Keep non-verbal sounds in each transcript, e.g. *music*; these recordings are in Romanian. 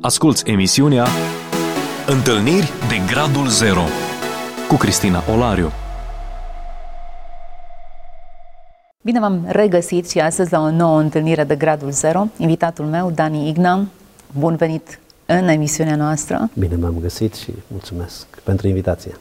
Asculți emisiunea Întâlniri de Gradul Zero cu Cristina Olariu. Bine v-am regăsit și astăzi la o nouă întâlnire de Gradul Zero. Invitatul meu, Dani Igna, bun venit în emisiunea noastră. Bine m-am găsit și mulțumesc pentru invitație.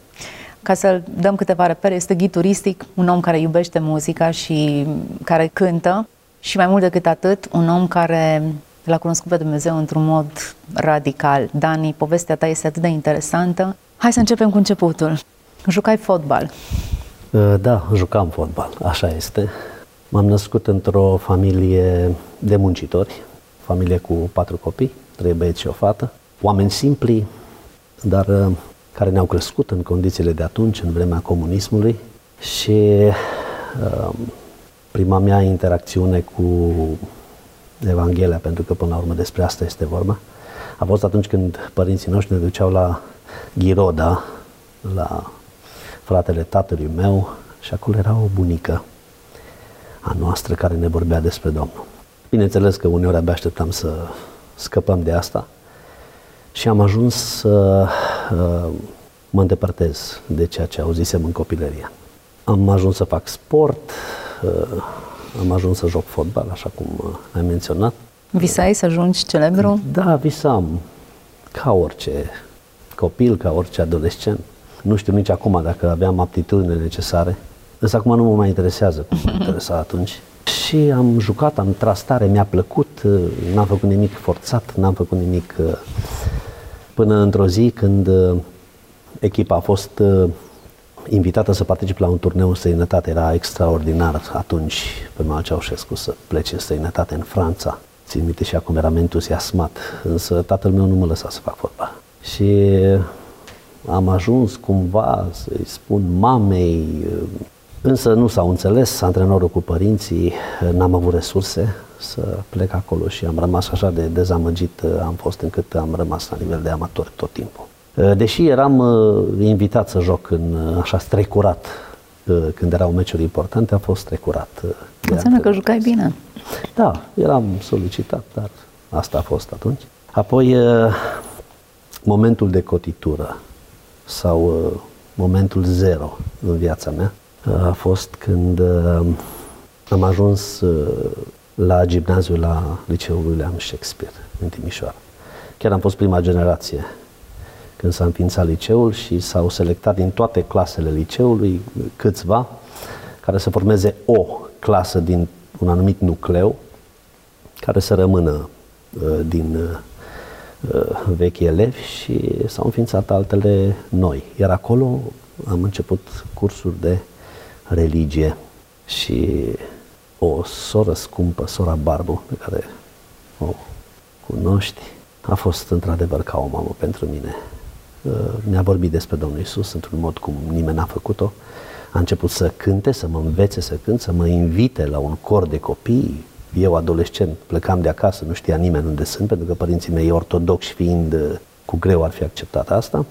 Ca să dăm câteva repere, este ghid turistic, un om care iubește muzica și care cântă și mai mult decât atât, un om care l-a cunoscut pe Dumnezeu într-un mod radical. Dani, povestea ta este atât de interesantă. Hai să începem cu începutul. Jucai fotbal. Uh, da, jucam fotbal, așa este. M-am născut într-o familie de muncitori, familie cu patru copii, trei băieți și o fată. Oameni simpli, dar uh, care ne-au crescut în condițiile de atunci, în vremea comunismului și uh, prima mea interacțiune cu Evanghelia, pentru că până la urmă despre asta este vorba, a fost atunci când părinții noștri ne duceau la Ghiroda, la fratele tatălui meu și acolo era o bunică a noastră care ne vorbea despre Domnul. Bineînțeles că uneori abia așteptam să scăpăm de asta și am ajuns să uh, mă îndepărtez de ceea ce auzisem în copilărie. Am ajuns să fac sport, uh, am ajuns să joc fotbal, așa cum uh, ai menționat. Visai să ajungi celebru? Da, visam ca orice copil, ca orice adolescent. Nu știu nici acum dacă aveam aptitudine necesare, însă acum nu mă mai interesează cum mă interesa atunci. Și am jucat, am tras tare, mi-a plăcut, uh, n-am făcut nimic forțat, n-am făcut nimic uh, până într-o zi când echipa a fost invitată să particip la un turneu în străinătate. Era extraordinar atunci pe Mal Ceaușescu să plece în străinătate în Franța. Țin minte și acum eram entuziasmat, însă tatăl meu nu mă lăsa să fac fotbal. Și am ajuns cumva să-i spun mamei, însă nu s-au înțeles, antrenorul cu părinții, n-am avut resurse să plec acolo și am rămas așa de dezamăgit am fost încât am rămas la nivel de amator tot timpul. Uh, deși eram uh, invitat să joc în uh, așa strecurat când erau meciuri importante, a fost strecurat. Înseamnă că jucai bine. Da, eram solicitat, dar asta a fost atunci. Apoi, momentul de cotitură sau momentul zero în viața mea a fost când am ajuns la gimnaziul la Liceul William Shakespeare în Timișoara. Chiar am fost prima generație când s-a înființat liceul și s-au selectat din toate clasele liceului câțiva care să formeze o clasă din un anumit nucleu care să rămână uh, din uh, vechi elevi și s-au înființat altele noi. Iar acolo am început cursuri de religie și o soră scumpă, sora Barbu, pe care o cunoști, a fost într-adevăr ca o mamă pentru mine. Uh, mi-a vorbit despre Domnul Isus într-un mod cum nimeni n-a făcut-o. A început să cânte, să mă învețe să cânt, să mă invite la un cor de copii. Eu, adolescent, plecam de acasă, nu știa nimeni unde sunt, pentru că părinții mei ortodoxi fiind, uh, cu greu ar fi acceptat asta.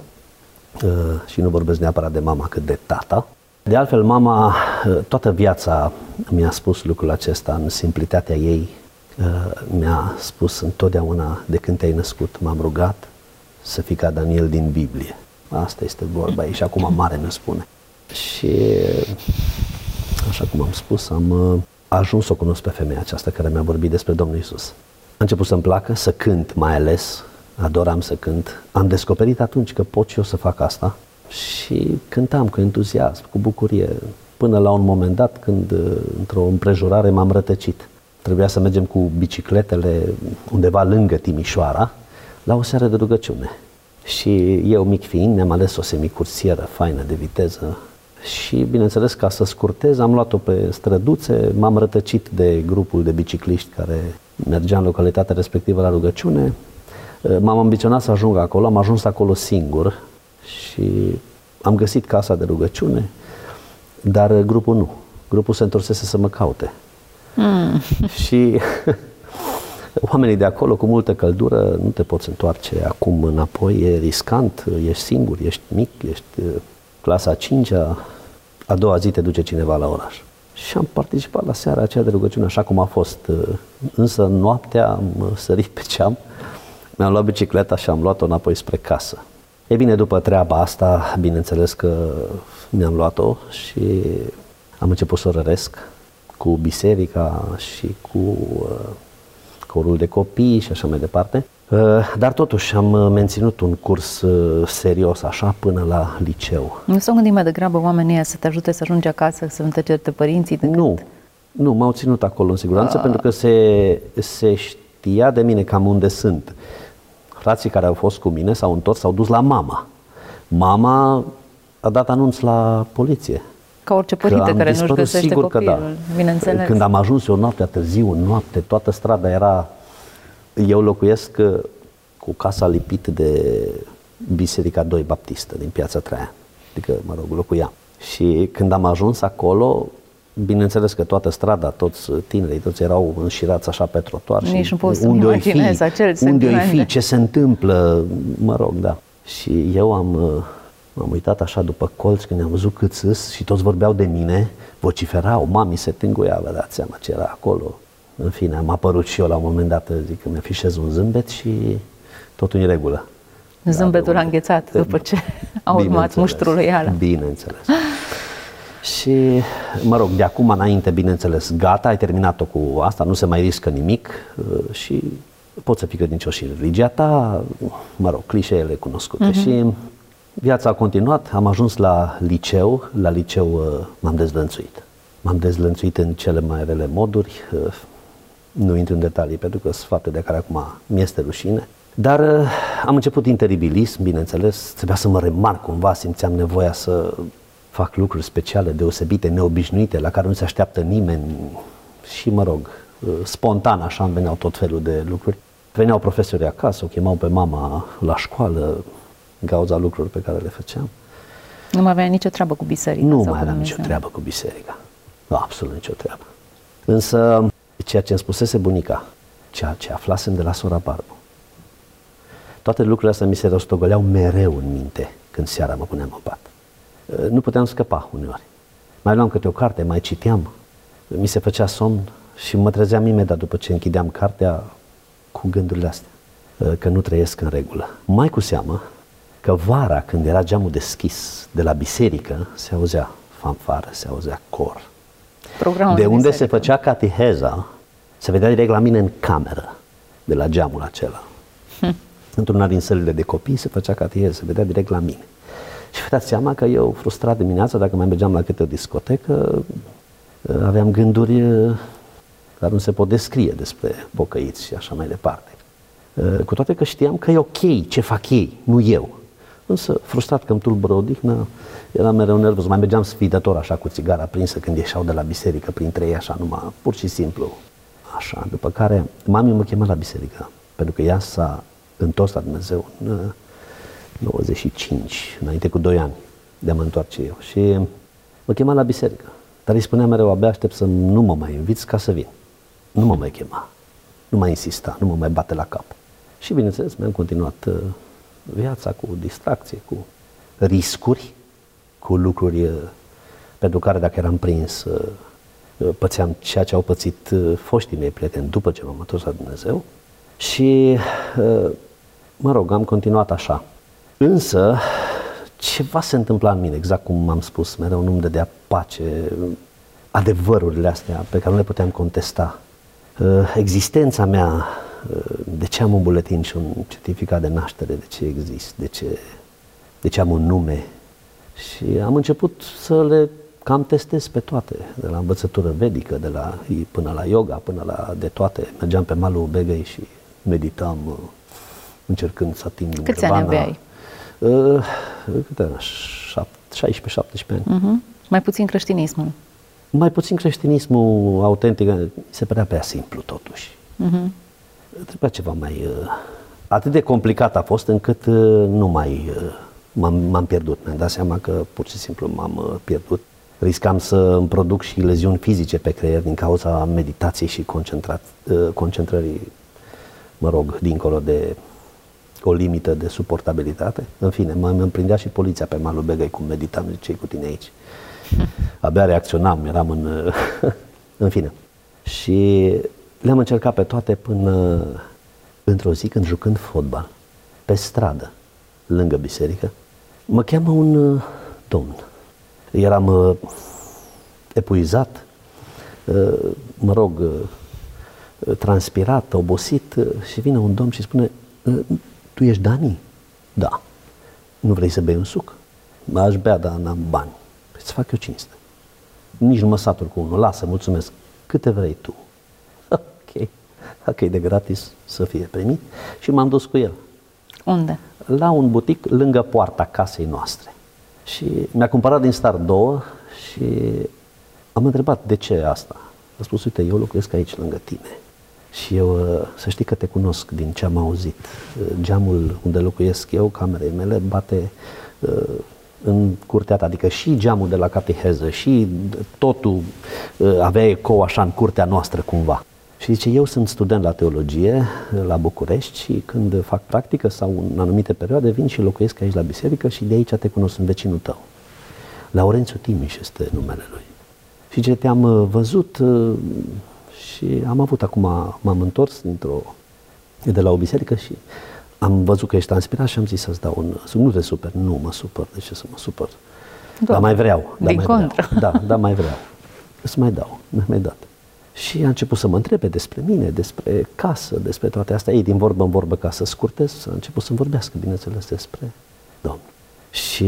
Uh, și nu vorbesc neapărat de mama, cât de tata. De altfel, mama toată viața mi-a spus lucrul acesta în simplitatea ei. Mi-a spus întotdeauna de când te-ai născut, m-am rugat să fii ca Daniel din Biblie. Asta este vorba ei și acum mare ne spune. Și așa cum am spus, am uh, ajuns să o cunosc pe femeia aceasta care mi-a vorbit despre Domnul Isus. A început să-mi placă să cânt mai ales, adoram să cânt. Am descoperit atunci că pot și eu să fac asta și cântam cu entuziasm, cu bucurie, până la un moment dat când uh, într-o împrejurare m-am rătăcit. Trebuia să mergem cu bicicletele undeva lângă Timișoara, la o seară de rugăciune. Și eu, mic fiind, ne-am ales o semicursieră faină de viteză și, bineînțeles, ca să scurtez, am luat-o pe străduțe, m-am rătăcit de grupul de bicicliști care mergea în localitatea respectivă la rugăciune. M-am ambiționat să ajung acolo, am ajuns acolo singur și am găsit casa de rugăciune, dar grupul nu. Grupul se întorsese să mă caute. Mm. *laughs* *laughs* Și Oamenii de acolo, cu multă căldură, nu te poți întoarce acum înapoi, e riscant, ești singur, ești mic, ești uh, clasa 5 -a, a doua zi te duce cineva la oraș. Și am participat la seara aceea de rugăciune așa cum a fost. Uh, însă noaptea am sărit pe ceam, Mi-am luat bicicleta și am luat-o înapoi spre casă. E bine, după treaba asta, bineînțeles că mi-am luat-o și am început să o răresc cu biserica și cu uh, corul de copii și așa mai departe. Uh, dar totuși am menținut un curs uh, serios așa până la liceu. Nu s-au gândit mai degrabă oamenii să te ajute să ajungi acasă, să nu te certe părinții? Decât... Nu, nu, m-au ținut acolo în siguranță A... pentru că se, se știa de mine cam unde sunt. Frații care au fost cu mine s-au întors, s-au dus la mama. Mama a dat anunț la poliție. Ca orice părinte care nu-și găsește sigur copilul, că da. bineînțeles. Când am ajuns eu noaptea târziu, în noapte, toată strada era... Eu locuiesc uh, cu casa lipit de Biserica 2 Baptistă din Piața Traian. Adică, mă rog, locuiam. Și când am ajuns acolo, bineînțeles că toată strada, toți tinerii, toți erau înșirați așa pe trotuar. Nici și nu poți să unde oi fi, acel unde oi fi, ce se întâmplă, mă rog, da. Și eu am, uh, am uitat așa după colț când am văzut cât sus și toți vorbeau de mine, vociferau, mami se tânguia, vă dați seama ce era acolo. În fine, am apărut și eu la un moment dat, zic că mi-afișez un zâmbet și totul în regulă. Zâmbetul da, a înghețat după ce a urmat muștrul lui Ala. Bineînțeles. Și, mă rog, de acum înainte, bineînțeles, gata, ai terminat-o cu asta, nu se mai riscă nimic uh, și poți să fii credincios și în religia ta, mă rog, clișeele cunoscute. Uh-huh. Și viața a continuat, am ajuns la liceu, la liceu uh, m-am dezlănțuit. M-am dezlănțuit în cele mai rele moduri, uh, nu intru în detalii pentru că sunt fapte de care acum mi este rușine. Dar am început interibilism, bineînțeles, trebuia să mă remarc cumva, simțeam nevoia să fac lucruri speciale, deosebite, neobișnuite, la care nu se așteaptă nimeni și, mă rog, uh, spontan așa îmi veneau tot felul de lucruri. Veneau profesorii acasă, o chemau pe mama la școală, în cauza lucrurilor pe care le făceam. Nu mai aveai nicio treabă cu biserica? Nu mai aveam nicio treabă cu biserica. Nu, absolut nicio treabă. Însă, ceea ce îmi spusese bunica, ceea ce aflasem de la sora Barbu, toate lucrurile astea mi se rostogoleau mereu în minte când seara mă puneam în pat. Eh, nu puteam scăpa uneori. Mai luam câte o carte, mai citeam, mi se făcea somn și mă trezeam imediat după ce închideam cartea cu gândurile astea, eh, că nu trăiesc în regulă. Mai cu seamă că vara, când era geamul deschis de la biserică, se auzea fanfară, se auzea cor. Programul de unde biserică. se făcea cateheza, se vedea direct la mine în cameră, de la geamul acela. Hm. Într-una din sălile de copii se făcea cateheza, se vedea direct la mine. Și vă dați seama că eu, frustrat dimineața, dacă mai mergeam la câte o discotecă, aveam gânduri care nu se pot descrie despre pocăiți și așa mai departe. Cu toate că știam că e ok ce fac ei, nu eu. Însă, frustrat că îmi tulbură odihnă, eram mereu nervos. Mai mergeam sfidător așa cu țigara prinsă când ieșeau de la biserică printre ei așa numai, pur și simplu. Așa, după care mami mă chema la biserică, pentru că ea s-a întors la Dumnezeu în 95, înainte cu 2 ani de a mă întoarce eu. Și mă chema la biserică. Dar îi spunea mereu, abia aștept să nu mă mai inviți ca să vin. Nu mă mai chema. Nu mai insista, nu mă mai bate la cap. Și bineînțeles, mi-am continuat uh, viața cu distracție, cu riscuri, cu lucruri uh, pentru care dacă eram prins uh, pățeam ceea ce au pățit foștii mei prieteni după ce m-am întors la Dumnezeu și mă rog, am continuat așa. Însă, ceva se întâmpla în mine, exact cum am spus, mereu nu-mi dădea pace adevărurile astea pe care nu le puteam contesta. Uh, existența mea, uh, de ce am un buletin și un certificat de naștere, de ce exist, de ce, de ce am un nume. Și am început să le cam testez pe toate, de la învățătură vedică, de la, până la yoga, până la de toate. Mergeam pe malul Begăi și meditam uh, încercând să ating Câți ani aveai? Uh, câte 16-17 ani. Uh-huh. Mai puțin creștinismul. Mai puțin creștinismul autentic, se părea prea simplu totuși. Uh-huh. Trebuia ceva mai... Uh, atât de complicat a fost încât uh, nu mai... Uh, m-am, m-am pierdut. Mi-am dat seama că pur și simplu m-am uh, pierdut. Riscam să îmi produc și leziuni fizice pe creier din cauza meditației și concentrat, uh, concentrării, mă rog, dincolo de o limită de suportabilitate. În fine, mă îmi prindea și poliția pe malul Begăi cum meditam, zice, cu tine aici. *laughs* Abia reacționam, eram în... *laughs* în fine. Și le-am încercat pe toate până într-o zi când jucând fotbal, pe stradă, lângă biserică, mă cheamă un uh, domn. Eram uh, epuizat, uh, mă rog, uh, transpirat, obosit uh, și vine un domn și spune, uh, tu ești Dani? Da. Nu vrei să bei un suc? Aș bea, dar n-am bani. Păi Îți fac eu cinste. Nici nu mă satur cu unul. Lasă, mulțumesc. Câte vrei tu? Ok. Dacă e de gratis să fie primit. Și m-am dus cu el Unde? la un butic lângă poarta casei noastre. Și mi-a cumpărat din start două și am întrebat de ce asta. A spus, uite, eu locuiesc aici lângă tine și eu uh, să știi că te cunosc din ce am auzit. Uh, Geamul unde locuiesc eu, camerei mele, bate uh, în curtea ta, adică și geamul de la cateheză și totul uh, avea ecou așa în curtea noastră cumva. Și zice, eu sunt student la teologie la București și când fac practică sau în anumite perioade vin și locuiesc aici la biserică și de aici te cunosc, sunt vecinul tău. Laurențiu Timiș este numele lui. Și ce te-am uh, văzut uh, și am avut acum, m-am întors dintr-o, de la o biserică și am văzut că ești transpirat și am zis să-ți dau un suc. Nu te super, nu mă supăr, de ce să mă supăr? Dar mai vreau. Dar din mai contră. Vreau. Da, da, mai vreau. Îți mai dau, mi-a mai dat. Și a început să mă întrebe despre mine, despre casă, despre toate astea. Ei, din vorbă în vorbă, ca să scurtez, a început să-mi vorbească, bineînțeles, despre Domnul. Și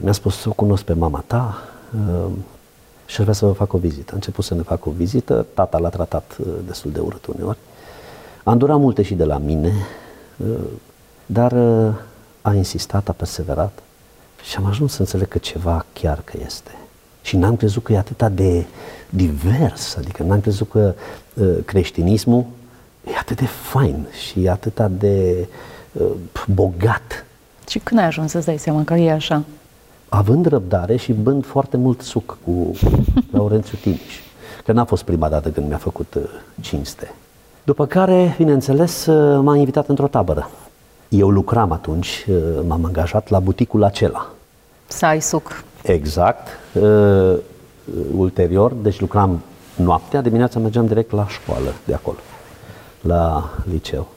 mi-a spus să o cunosc pe mama ta uh, și aș vrea să vă fac o vizită. A început să ne fac o vizită, tata l-a tratat uh, destul de urât uneori. A îndurat multe și de la mine, uh, dar uh, a insistat, a perseverat și am ajuns să înțeleg că ceva chiar că este. Și n-am crezut că e atât de divers, adică n-am crezut că uh, creștinismul e atât de fain și e atât de uh, bogat, Și când ai ajuns să-ți dai seama că e așa? având răbdare și bând foarte mult suc cu *laughs* Laurențiu Timiș. Că n-a fost prima dată când mi-a făcut uh, cinste. După care, bineînțeles, uh, m-a invitat într-o tabără. Eu lucram atunci, uh, m-am angajat la buticul acela. Să ai suc. Exact. Uh, ulterior, deci lucram noaptea, dimineața mergeam direct la școală de acolo, la liceu.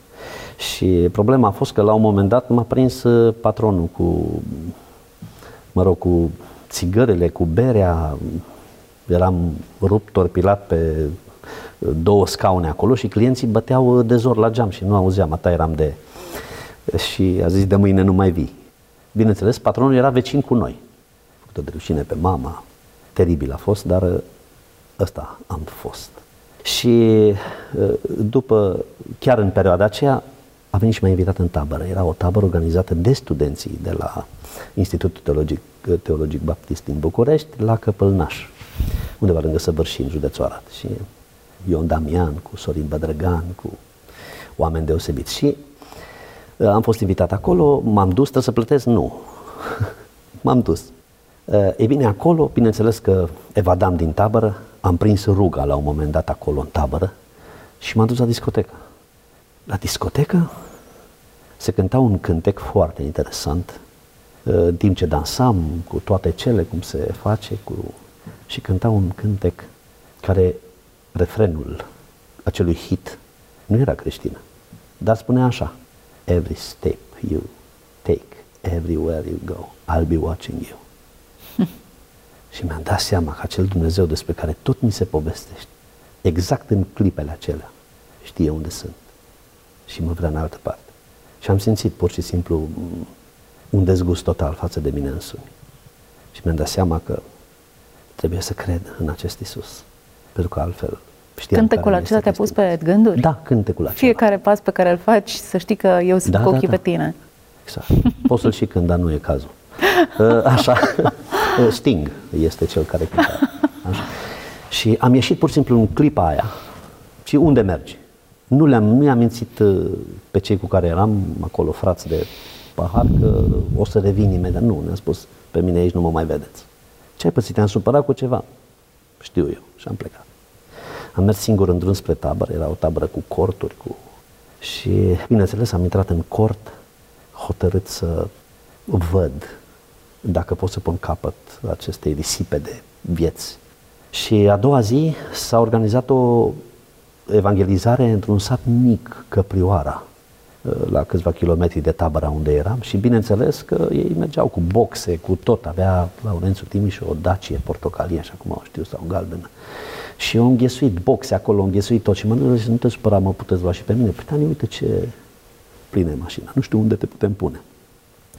Și problema a fost că la un moment dat m-a prins uh, patronul cu, mă rog, cu țigările, cu berea. Eram rupt, torpilat pe uh, două scaune acolo și clienții băteau uh, de zor la geam și nu auzeam, ata eram de... Și a zis, de mâine nu mai vii. Bineînțeles, patronul era vecin cu noi. Făcută de rușine pe mama, teribil a fost, dar uh, ăsta am fost. Și uh, după, chiar în perioada aceea, a venit și m-a invitat în tabără. Era o tabără organizată de studenții de la Institutul Teologic, Teologic Baptist din București, la Căpălnaș, undeva lângă Săvârșin, județul Arad. Și Ion Damian, cu Sorin Bădrăgan, cu oameni deosebiți. Și uh, am fost invitat acolo, m-am dus, trebuie să plătesc? Nu. *laughs* m-am dus. Uh, Ei bine, acolo, bineînțeles că evadam din tabără, am prins ruga la un moment dat acolo în tabără și m-am dus la discotecă. La discotecă se cânta un cântec foarte interesant, uh, în timp ce dansam cu toate cele, cum se face, cu... și cânta un cântec care, refrenul acelui hit, nu era creștină, dar spunea așa, Every step you take, everywhere you go, I'll be watching you. Și mi-am dat seama că acel Dumnezeu despre care tot mi se povestește, exact în clipele acelea, știe unde sunt și mă vrea în altă parte. Și am simțit pur și simplu mm, un dezgust total față de mine însumi. Și mi-am dat seama că trebuie să cred în acest Isus, pentru că altfel știam Cântecul care acela este te-a pus Hristos. pe gânduri? Da, cântecul acela. Fiecare pas pe care îl faci, să știi că eu sunt Da, cu da, ochii da. pe tine. Exact. Poți să-l și cânt, dar nu e cazul. Uh, *laughs* Așa. Uh, Sting este cel care cânta. Așa. Și am ieșit pur și simplu în clipa aia. Și unde mergi? Nu le-am, nu i-am mințit uh, pe cei cu care eram acolo, frați de pahar, că o să revin imediat. Nu, ne-a spus, pe mine aici nu mă mai vedeți. Ce ai pățit? Te-am supărat cu ceva? Știu eu. Și am plecat. Am mers singur în drum spre tabără, era o tabără cu corturi, cu... și bineînțeles am intrat în cort hotărât să văd dacă pot să pun capăt acestei risipe de vieți. Și a doua zi s-a organizat o evangelizare într-un sat mic, Căprioara. uh, la câțiva kilometri de tabăra unde eram și bineînțeles că ei mergeau cu boxe, cu tot. Avea Laurențiu Timiș o Dacie portocalie, așa cum au știu, sau galbenă. Și eu am înghesuit boxe acolo, am înghesuit tot și mă nu, nu te supăra, mă puteți lua și pe mine. Păi, Tani, uite ce plină e mașina, nu știu unde te putem pune.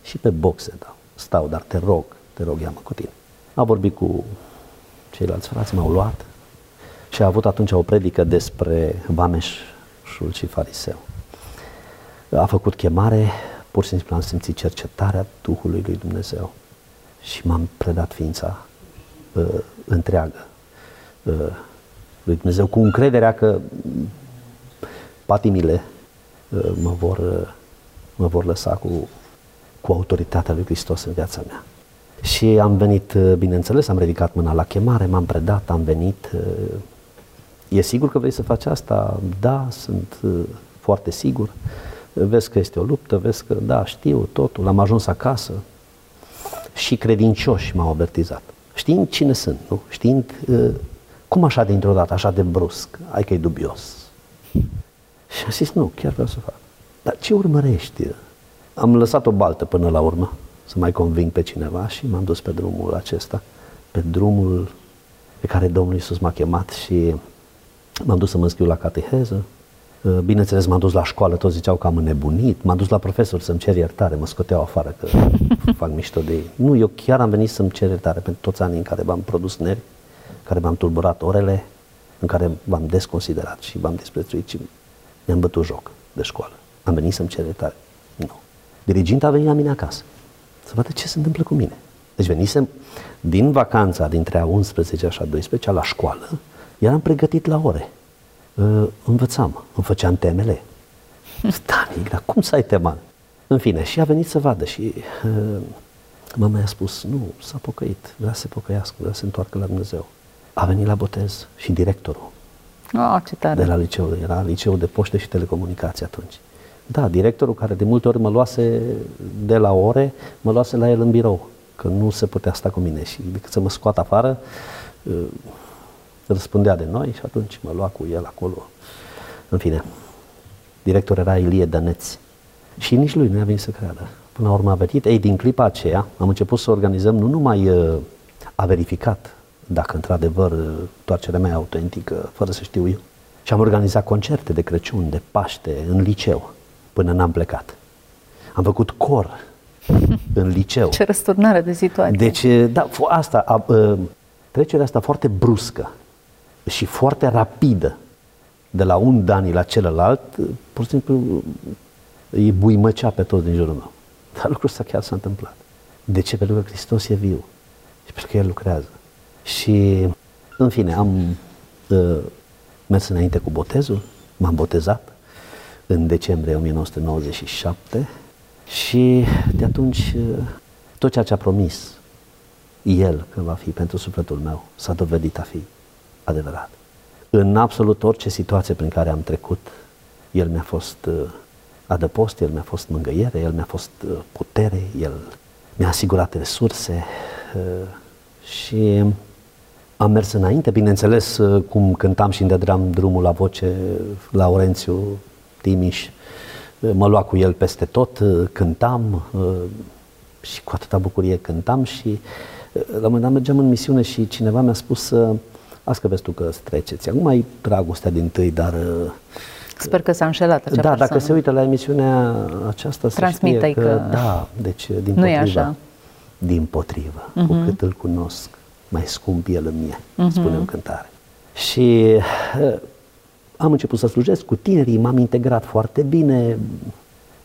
Și pe boxe, da, stau, dar te rog, te rog, ia-mă cu tine. A vorbit cu ceilalți frați, m-au luat și a avut atunci o predică despre vameșul și fariseu. A făcut chemare, pur și simplu am simțit cercetarea Duhului lui Dumnezeu și m-am predat ființa uh, întreagă uh, lui Dumnezeu cu încrederea că patimile uh, mă, vor, uh, mă vor lăsa cu, cu autoritatea lui Hristos în viața mea. Și am venit, uh, bineînțeles, am ridicat mâna la chemare, m-am predat, am venit. uh, E sigur că vrei să faci asta? Da, sunt uh, foarte sigur. Vezi că este o luptă, vezi că da, știu totul, am ajuns acasă și credincioși m-au avertizat. Știind cine sunt, nu? Știind uh, cum așa dintr-o dată, așa de brusc, ai că e dubios. Și am zis, nu, chiar vreau să fac. Dar ce urmărești? Am lăsat o baltă până la urmă, să mai conving pe cineva și m-am dus pe drumul acesta, pe drumul pe care Domnul Iisus m-a chemat și m-am dus să mă înscriu la cateheză. Uh, Bineînțeles, m-am dus la școală, toți ziceau că am înnebunit. M-am dus la profesor să-mi cer iertare, mă scoteau afară că *laughs* fac mișto de ei. Nu, eu chiar am venit să-mi cer iertare pentru toți anii în care v-am produs nervi, în care m-am tulburat orele, în care v-am desconsiderat și v-am disprețuit și mi-am bătut joc de școală. Am venit să-mi cer iertare. Nu. Diriginta a venit la mine acasă să vadă ce se întâmplă cu mine. Deci venisem din vacanța dintre a 11 și a 12 la școală, eram pregătit la ore. Uh, învățam, îmi făceam temele. *laughs* Stanic, dar cum să ai tema? În fine, și a venit să vadă și uh, mama i-a spus, nu, s-a pocăit, vrea să se pocăiască, vrea să se întoarcă la Dumnezeu. A venit la botez și directorul Oh, ce tare. de la liceu, era liceu de poște și telecomunicații atunci. Da, directorul care de multe ori mă luase de la ore, mă luase la el în birou, că nu se putea sta cu mine și decât să mă scoată afară, uh, răspundea de noi și atunci mă lua cu el acolo. În fine, director era Ilie Dăneț și nici lui nu a venit să creadă. Până la urmă a venit. Ei, din clipa aceea am început să organizăm, nu numai uh, a verificat dacă într-adevăr uh, toarcerea mea e autentică, fără să știu eu, și am organizat concerte de Crăciun, de Paște, în liceu, până n-am plecat. Am făcut cor *laughs* în liceu. Ce răsturnare de situație. Deci, da, fo- asta, a, a, trecerea asta foarte bruscă și foarte rapidă de la un Dani la celălalt, pur și simplu îi buimăcea pe toți din jurul meu. Dar lucrul ăsta chiar s-a întâmplat. De ce? Pentru că Hristos e viu și pentru că El lucrează. Și, în fine, am uh, mers înainte cu botezul, m-am botezat în decembrie 1997 și de atunci uh, tot ceea ce a promis El că va fi pentru sufletul meu s-a dovedit a fi adevărat. În absolut orice situație prin care am trecut, El mi-a fost uh, adăpost, El mi-a fost mângăiere, El mi-a fost uh, putere, El mi-a asigurat resurse uh, și am mers înainte, bineînțeles, uh, cum cântam și îndedram drumul la voce la Orențiu Timiș, uh, mă lua cu el peste tot, uh, cântam uh, și cu atâta bucurie cântam și uh, la un moment dat mergeam în misiune și cineva mi-a spus uh, Asta că vezi tu că îți treceți. Acum ai dragostea din tâi, dar uh, Sper că s-a înșelat acea da, persoană. dacă se uită la emisiunea aceasta, să Transmite-i știe că, că da, deci din nu e potrivă, așa. din potrivă, uh-huh. cu cât îl cunosc, mai scump el în mie, uh-huh. spune în cântare. Și uh, am început să slujesc cu tinerii, m-am integrat foarte bine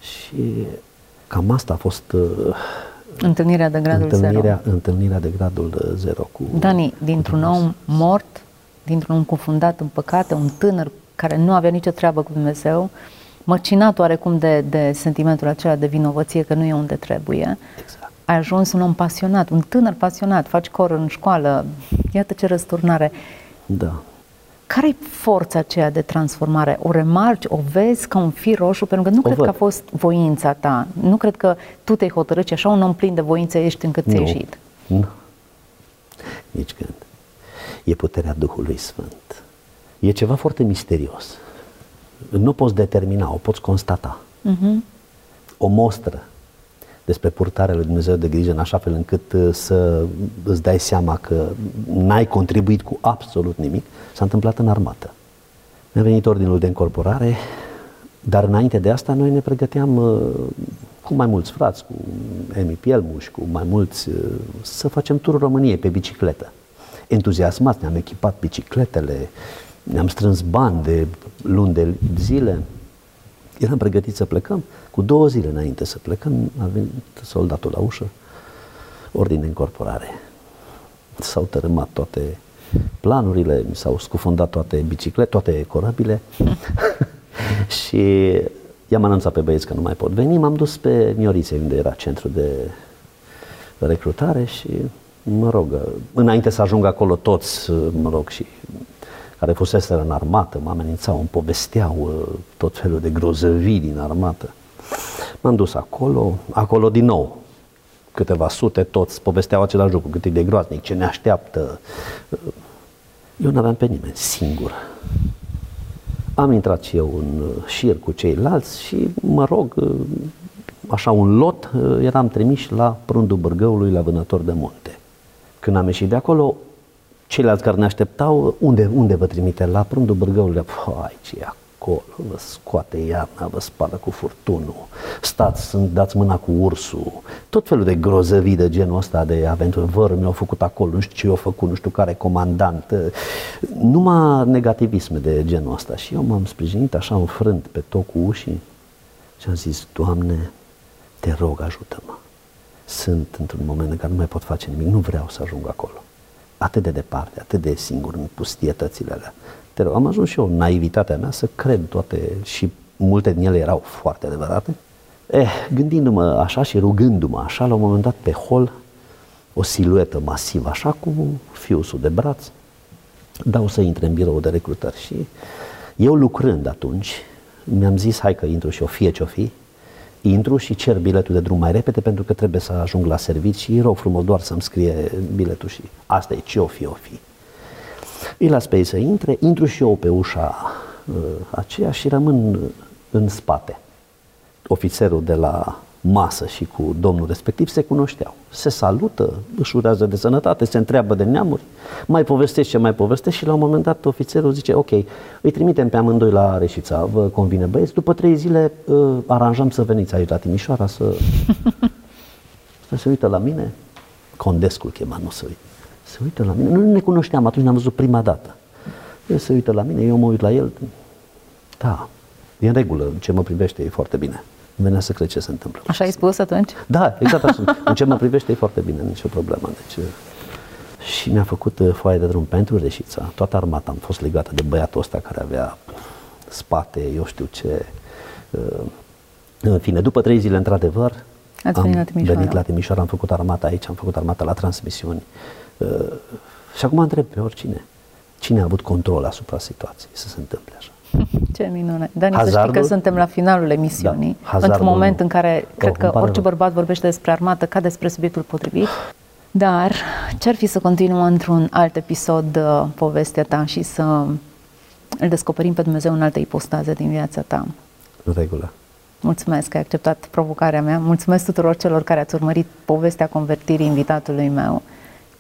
și cam asta a fost uh, Întâlnirea de gradul întâlnirea, zero. întâlnirea de gradul uh, zero cu Dani, dintr-un om mort, dintr-un om cufundat în păcate, un tânăr care nu avea nicio treabă cu Dumnezeu, măcinat oarecum de, de sentimentul acela de vinovăție că nu e unde trebuie, Exact. ai ajuns un om pasionat, un tânăr pasionat, faci cor în școală, iată ce răsturnare. Da. Care e forța aceea de transformare? O remarci, o vezi ca un fir roșu? Pentru că nu O cred văd. că a fost voința ta. Nu cred că tu te-ai hotărât și așa un om plin de voință ești încât ți-ai Nu. ieșit. Nu. Nici gând. E puterea Duhului Sfânt. E ceva foarte misterios. Nu poți determina, o poți constata. Uh-huh. O mostră despre purtarea lui Dumnezeu de grijă în așa fel încât uh, să îți dai seama că n-ai contribuit cu absolut nimic, s-a întâmplat în armată. Mi-a venit ordinul de încorporare, dar înainte de asta noi ne pregăteam uh, cu mai mulți frați, cu Emi Pielmuș, cu mai mulți, uh, să facem turul României pe bicicletă. Entuziasmați, ne-am echipat bicicletele, ne-am strâns bani de luni de zile, eram pregătiți să plecăm. Cu două zile înainte să plecăm, a venit soldatul la ușă, ordine de încorporare. S-au tărâmat toate planurile, s-au scufundat toate biciclete, toate corabile *laughs* și i-am anunțat pe băieți că nu mai pot veni. M-am dus pe Miorițe, unde era centru de recrutare și, mă rog, înainte să ajung acolo toți, mă rog, și care fusese în armată, mă amenințau, îmi povesteau uh, tot felul de grozăvii din armată. M-am dus acolo, acolo din nou, câteva sute, toți povesteau același lucru, cât e de groaznic, ce ne așteaptă. Eu nu aveam pe nimeni, singur. Am intrat și eu în uh, șir cu ceilalți și, mă rog, uh, așa un lot, eram trimis la prundul Bărgăului la vânător de munte. Când am ieșit de acolo, ceilalți care ne așteptau, unde, unde vă trimite? La prundul Bârgăului. Hai, ce e acolo, vă scoate iarna, vă spală cu furtunul, stați, sunt, dați mâna cu ursul, tot felul de grozăvii de genul ăsta de aventură, văr mi-au făcut acolo, nu știu ce au făcut, nu știu care comandant, numai negativisme de genul ăsta. Și eu m-am sprijinit așa înfrânt pe tocul ușii și am zis, Doamne, te rog, ajută-mă. Sunt într-un moment în care nu mai pot face nimic, nu vreau să ajung acolo atât de departe, atât de singur în pustietățile alea. Te rog, am ajuns și eu, naivitatea mea, să cred toate și multe din ele erau foarte adevărate. Eh, gândindu-mă așa și rugându-mă așa, la un moment dat pe hol, o siluetă masivă, așa cu fiusul de braț, dau să intre în birou de recrutări și eu lucrând atunci, mi-am zis, hai că intru și eu, fie ce-o fi, intru și cer biletul de drum mai repede pentru că trebuie să ajung la serviciu și îi rog frumos doar să-mi scrie biletul și asta e ce o fi, o fi. Îi las pe ei să intre, intru și eu pe ușa uh, aceea și rămân în spate. Ofițerul de la masă și cu domnul respectiv se cunoșteau. Se salută, își urează de sănătate, se întreabă de neamuri, mai povestește ce mai povestește și la un moment dat ofițerul zice, ok, îi trimitem pe amândoi la Reșița, vă convine băieți, după trei zile uh, aranjăm să veniți aici la Timișoara să... *laughs* se uită la mine, Condescul chema, nu se uită. Se uită la mine, nu ne cunoșteam, atunci ne-am văzut prima dată. El se uită la mine, eu mă uit la el, da, e în regulă, ce mă privește e foarte bine venea să cred ce se întâmplă. Așa ai spus atunci? Da, exact așa. în ce mă privește e foarte bine, nicio problemă. Deci, uh, și mi-a făcut uh, foaie de drum pentru Reșița. Toată armata am fost legată de băiatul ăsta care avea spate, eu știu ce. Uh, în fine, după trei zile, într-adevăr, Ați venit la Timișoara. venit la Timișoara, am făcut armata aici, am făcut armata la transmisiuni. Și acum întreb pe oricine, cine a avut control asupra situației să se întâmple așa? *laughs* Ce minune. Dani, Hazardul, să știi că suntem la finalul emisiunii, da, într-un moment în care cred că orice bărbat vorbește despre armată ca despre subiectul potrivit. Dar ce-ar fi să continuăm într-un alt episod uh, povestea ta și să îl descoperim pe Dumnezeu în alte ipostaze din viața ta? În regulă. Mulțumesc că ai acceptat provocarea mea. Mulțumesc tuturor celor care ați urmărit povestea convertirii invitatului meu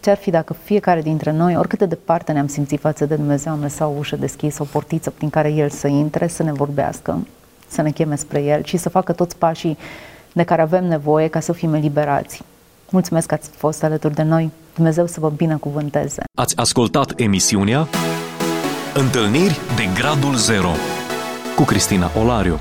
ce ar fi dacă fiecare dintre noi, oricât de departe ne-am simțit față de Dumnezeu, am lăsat o ușă deschisă, o portiță prin care El să intre, să ne vorbească, să ne cheme spre El și să facă toți pașii de care avem nevoie ca să fim eliberați. Mulțumesc că ați fost alături de noi. Dumnezeu să vă binecuvânteze. Ați ascultat emisiunea Întâlniri de Gradul Zero cu Cristina Olariu.